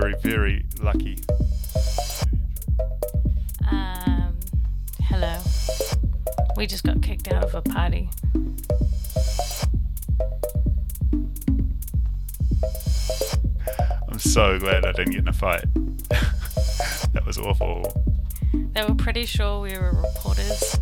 very, very lucky. Um, hello. We just got kicked out of a party. I'm so glad I didn't get in a fight. that was awful. They were pretty sure we were reporters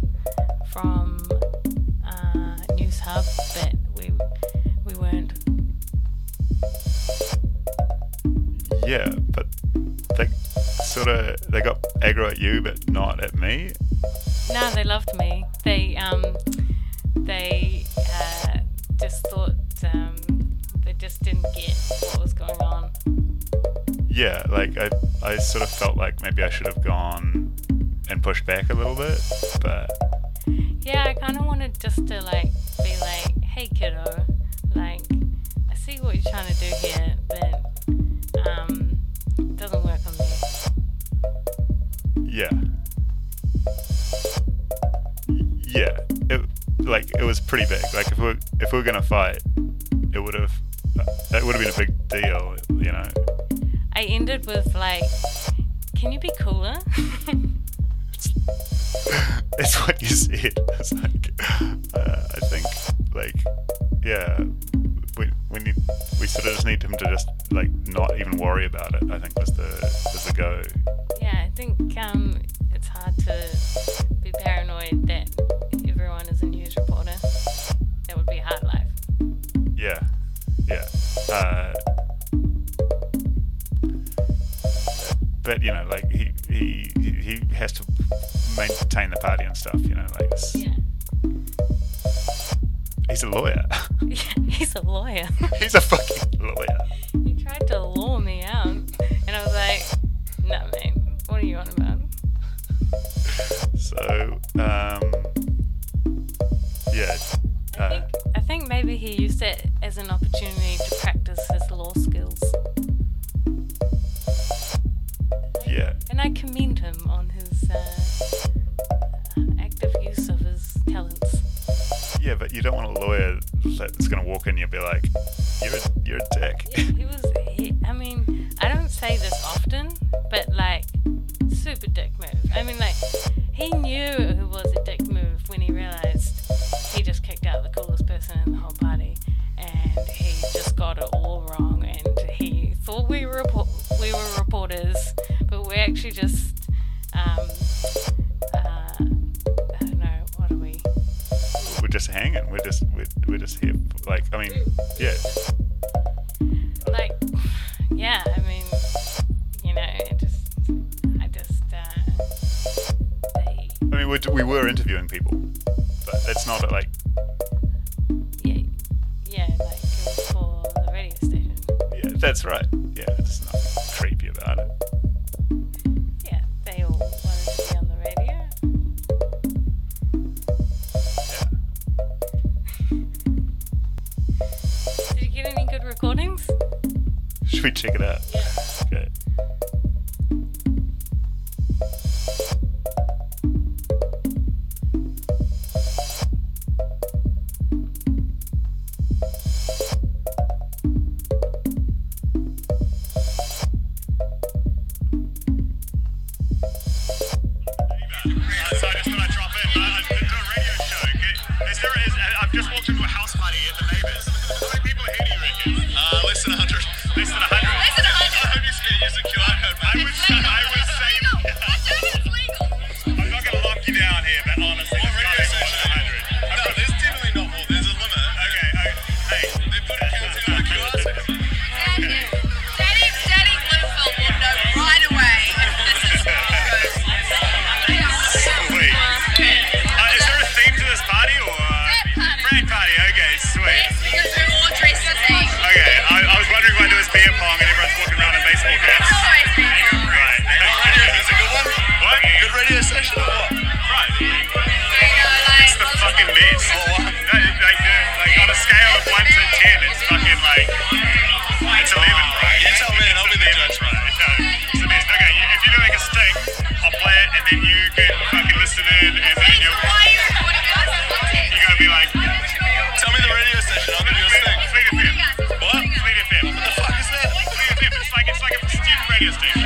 radio station.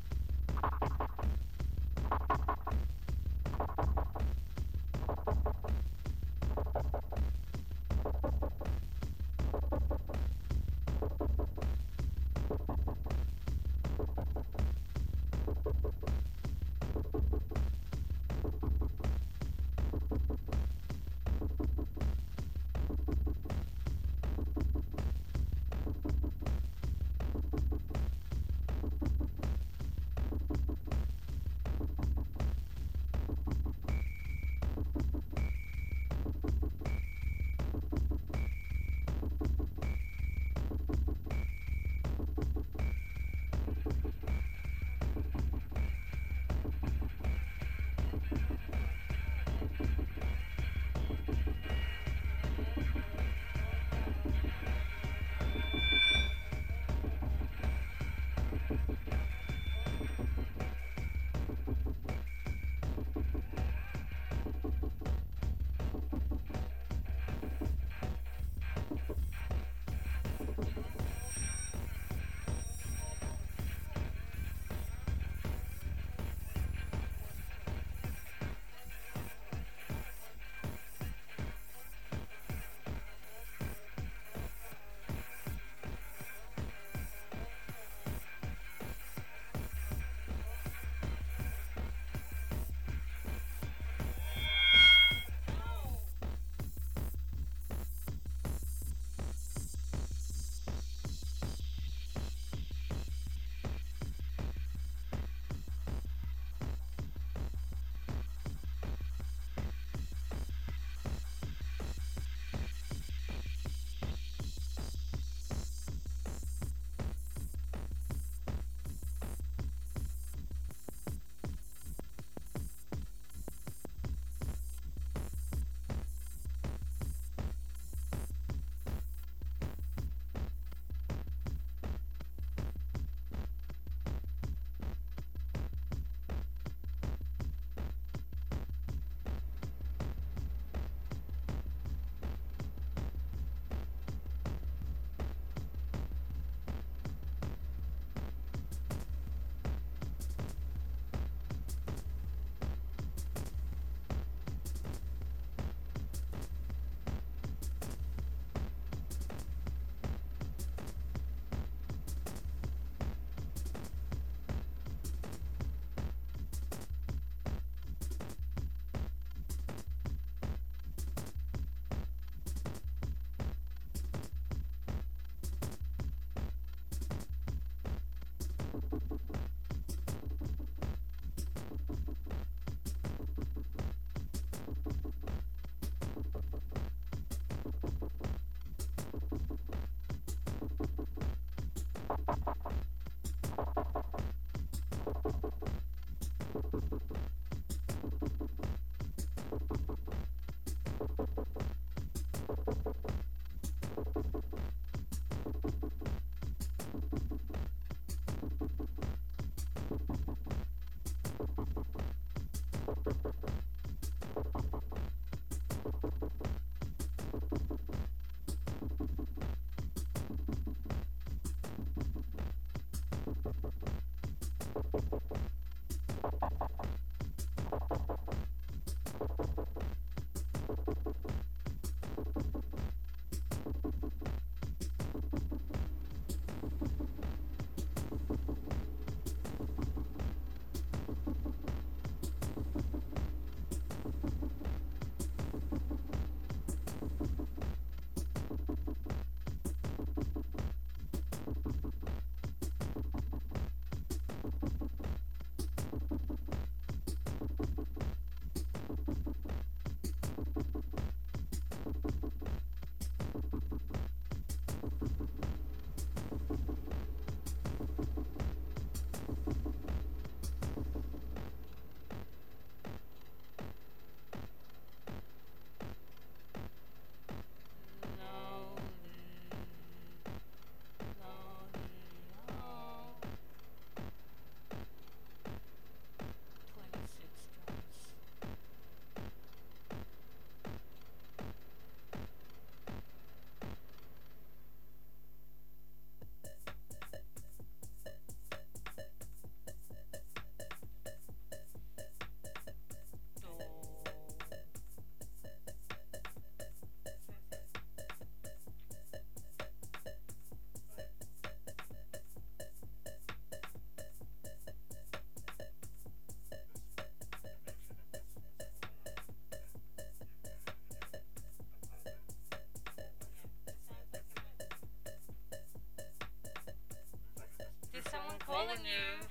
Thank you. Calling you?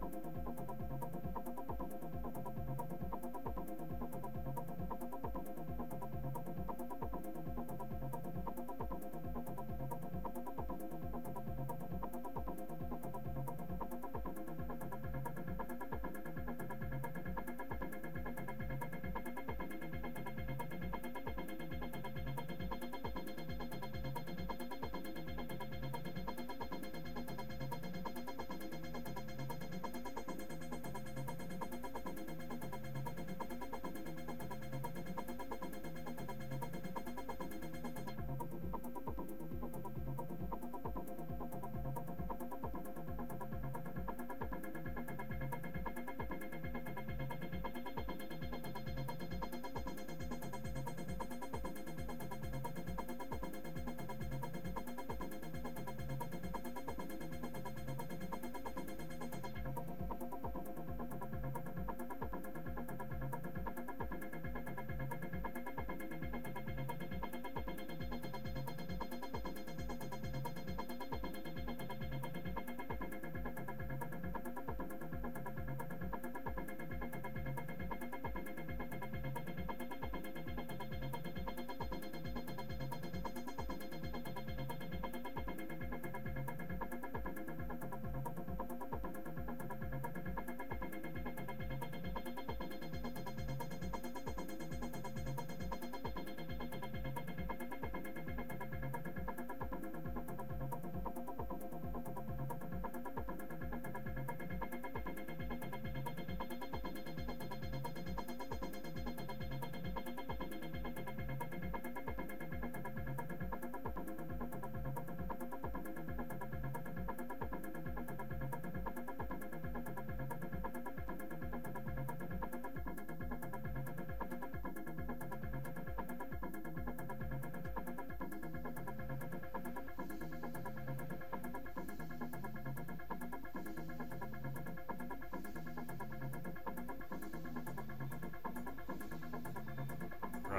Thank you.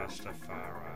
Rastafari.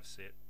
5 set.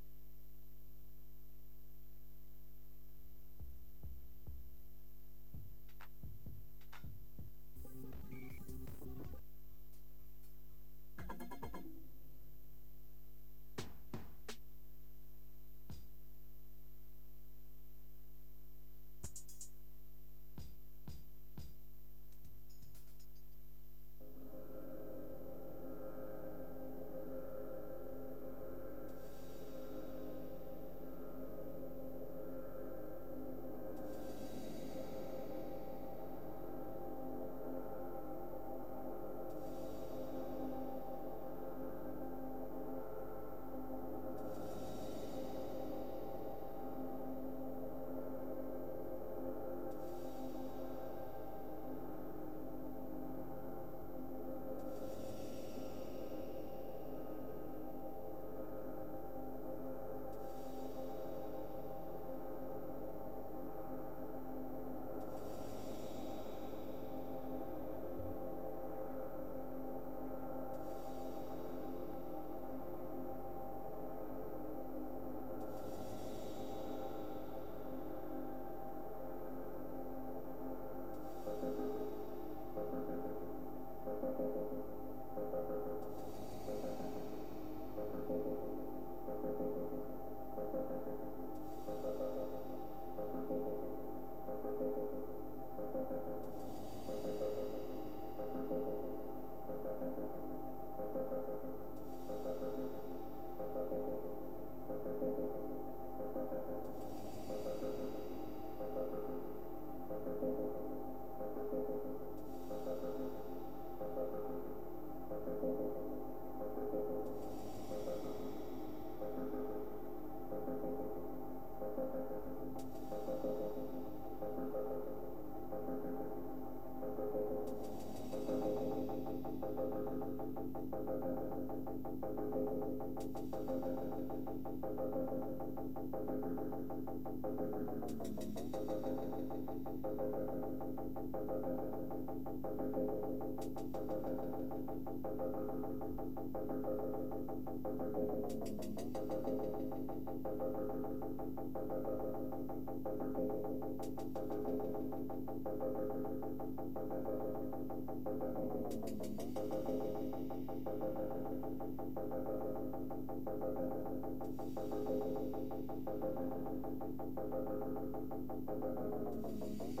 Thank you. Thank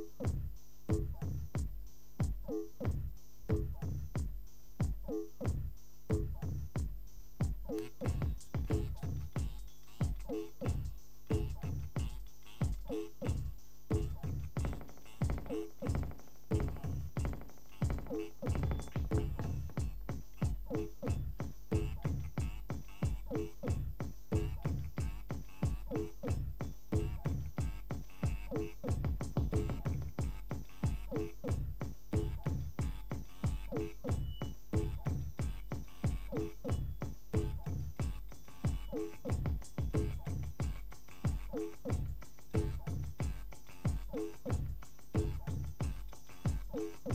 Thank you. Thank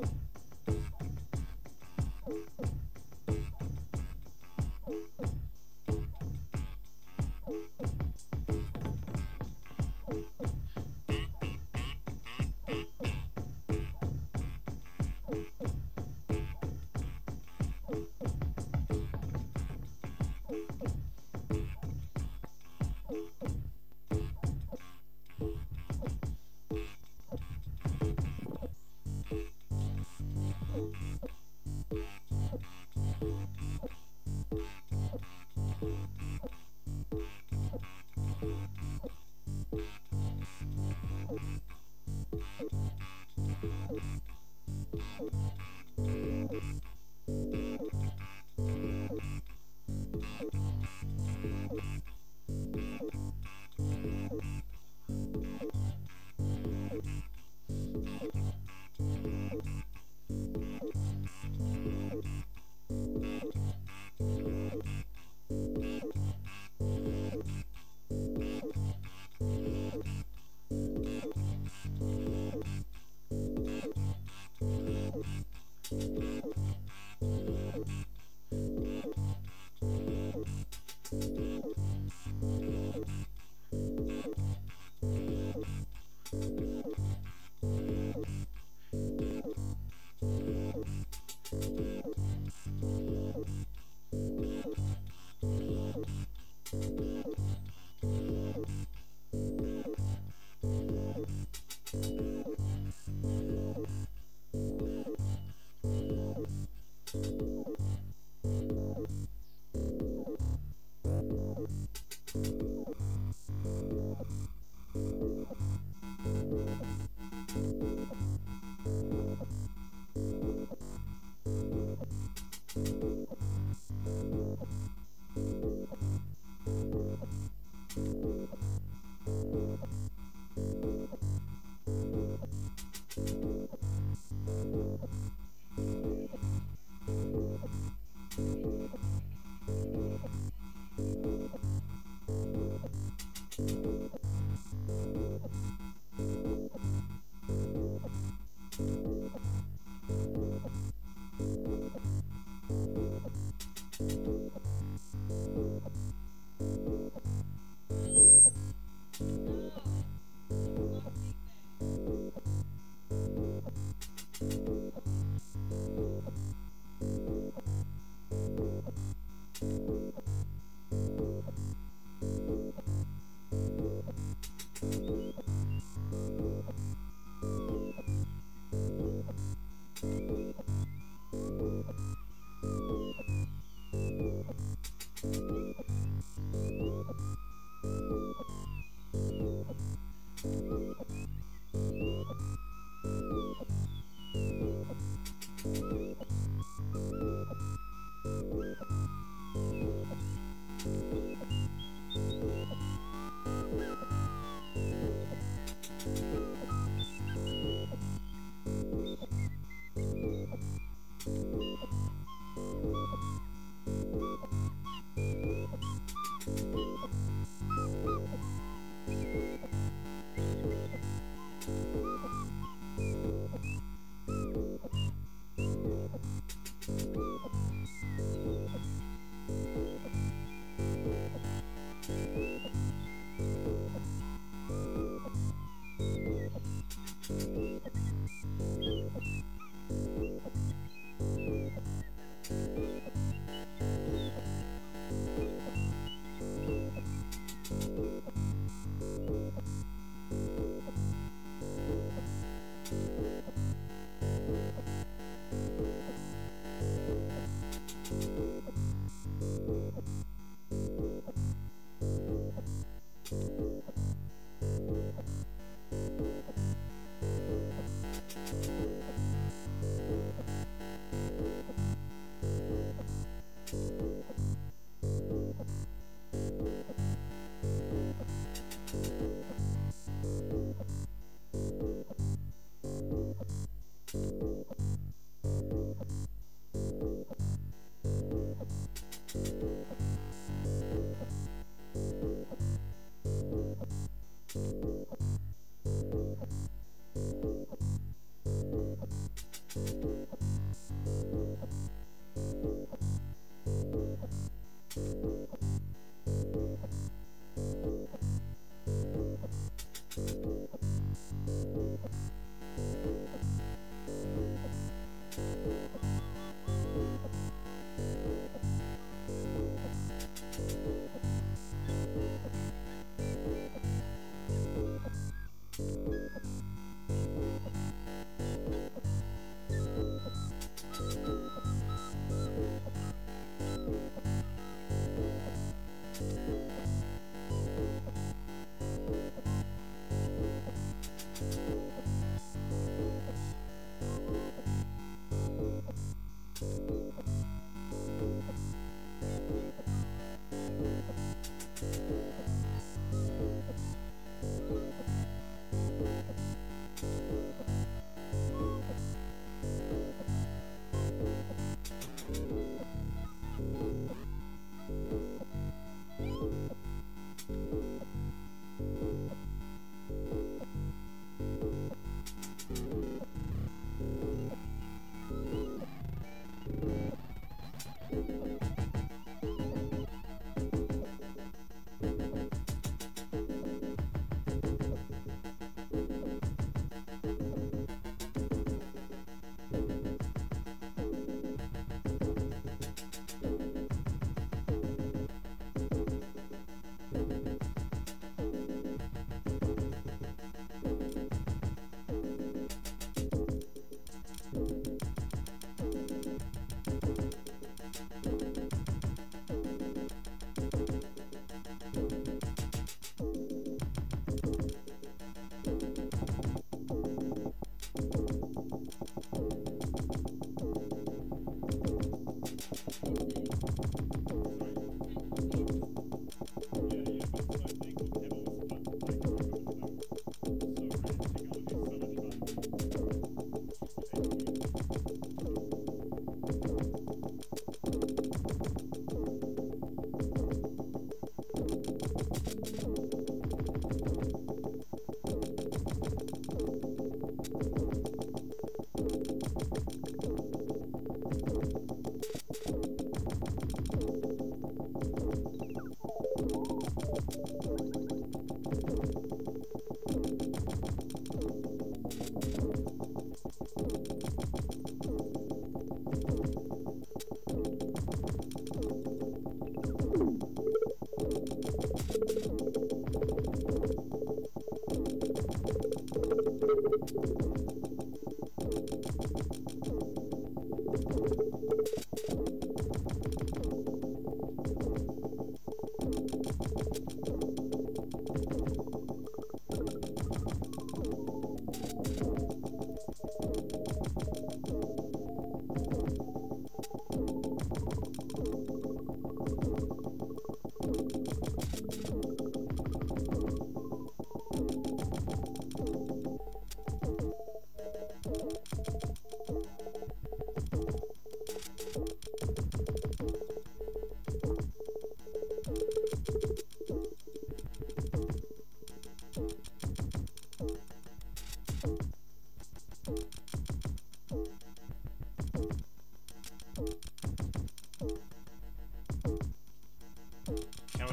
you.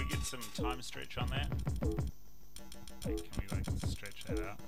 get some time stretch on that. Can we like stretch that out?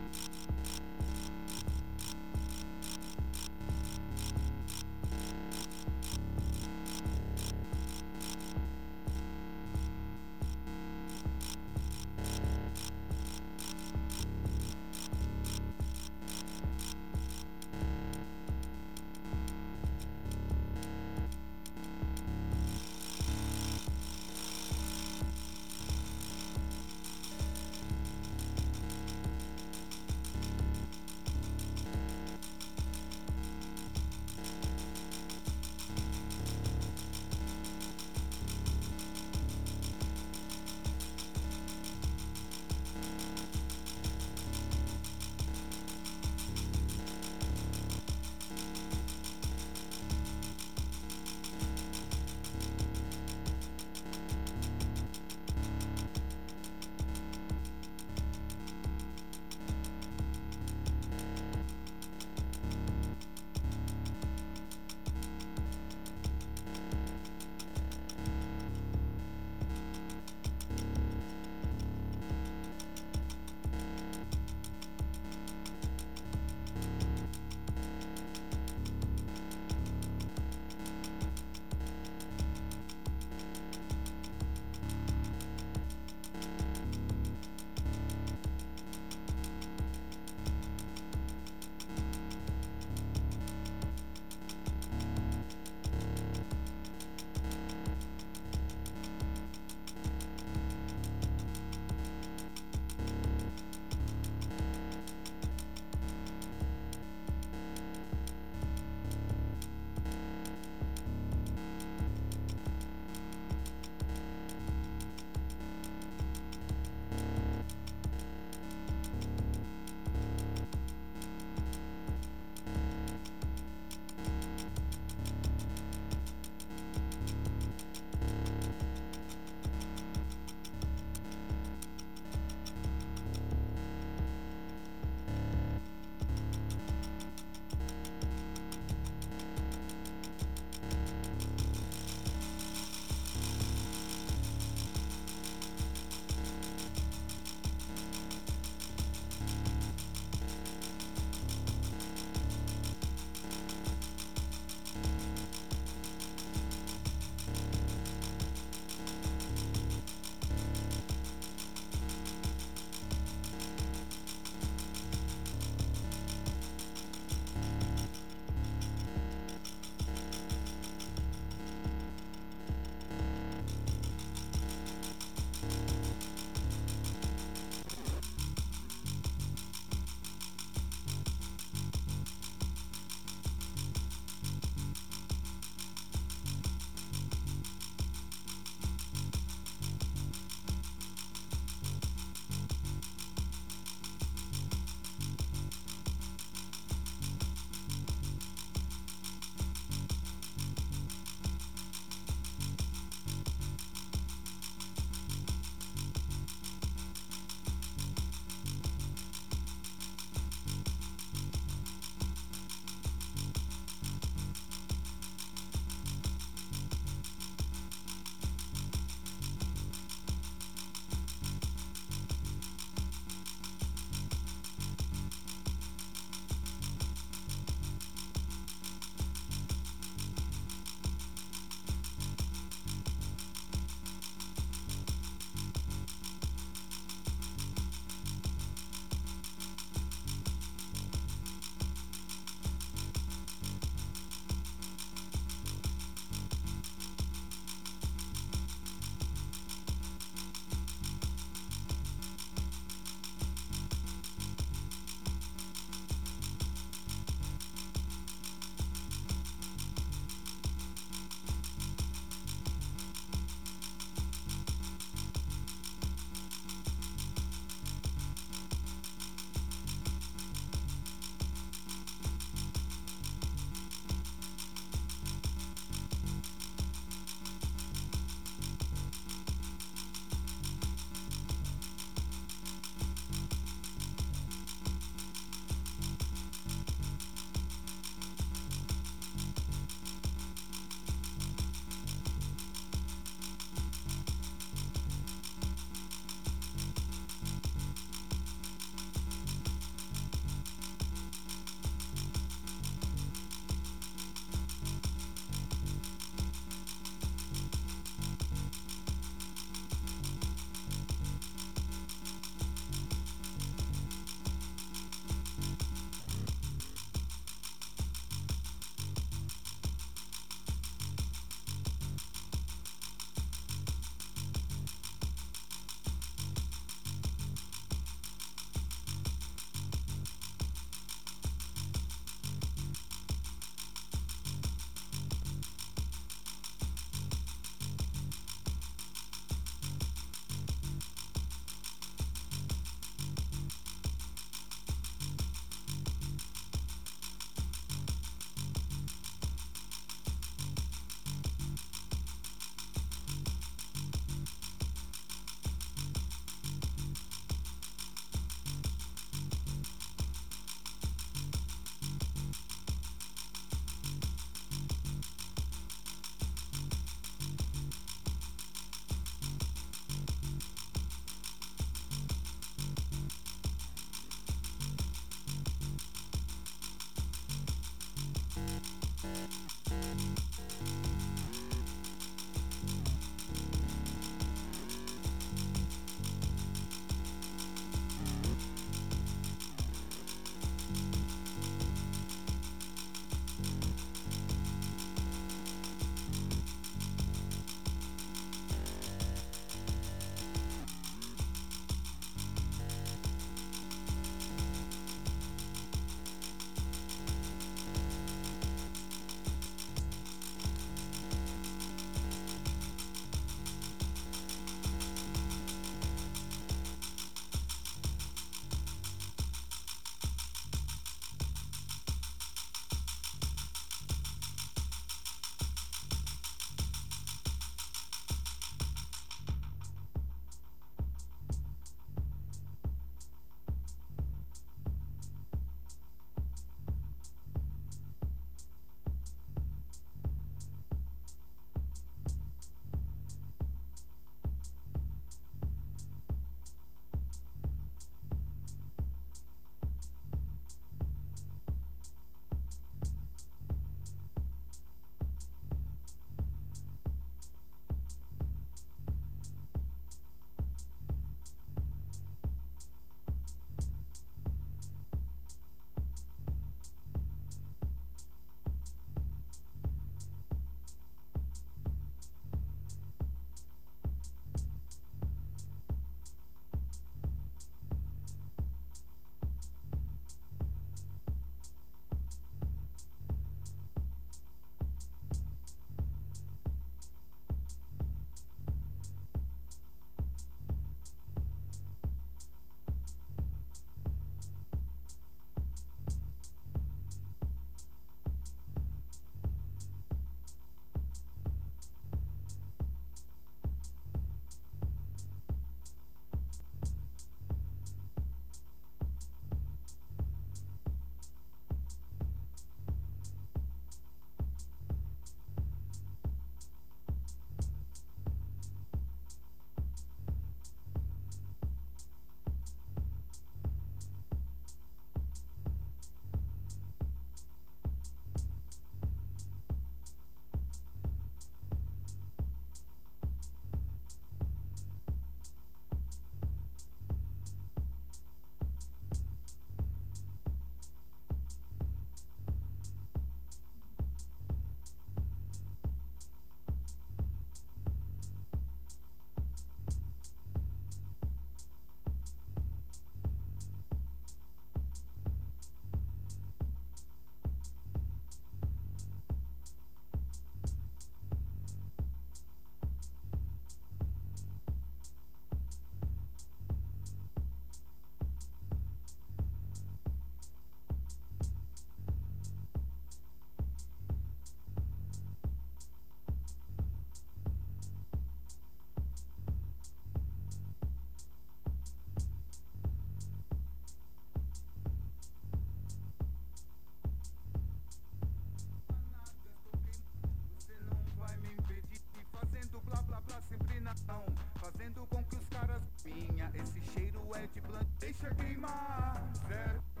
deixa queimar. certo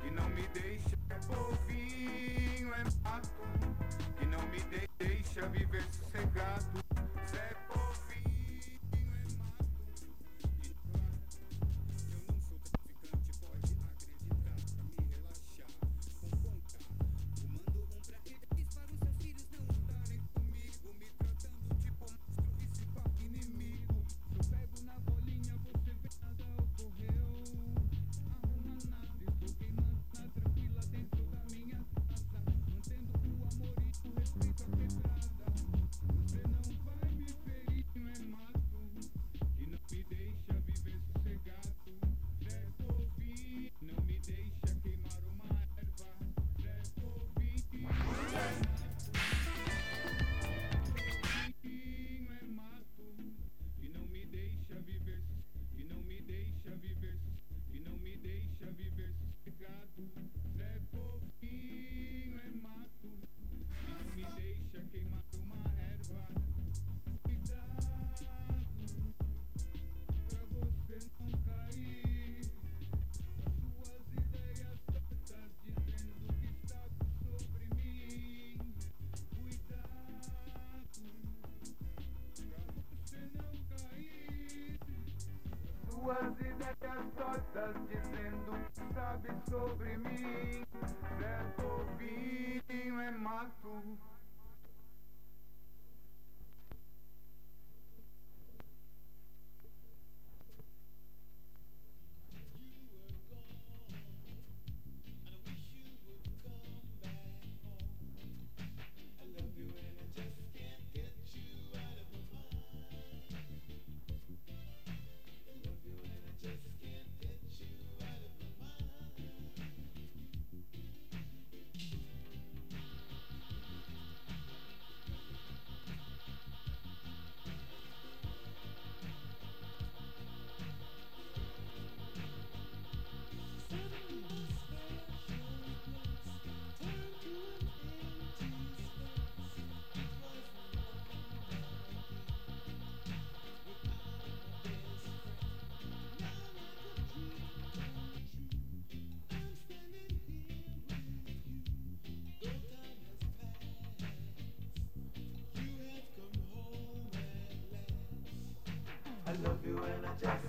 que não me deixa polvinho é mato, que não me deixa viver sossegado. Dizendo sabe sobre mim. Love you and I just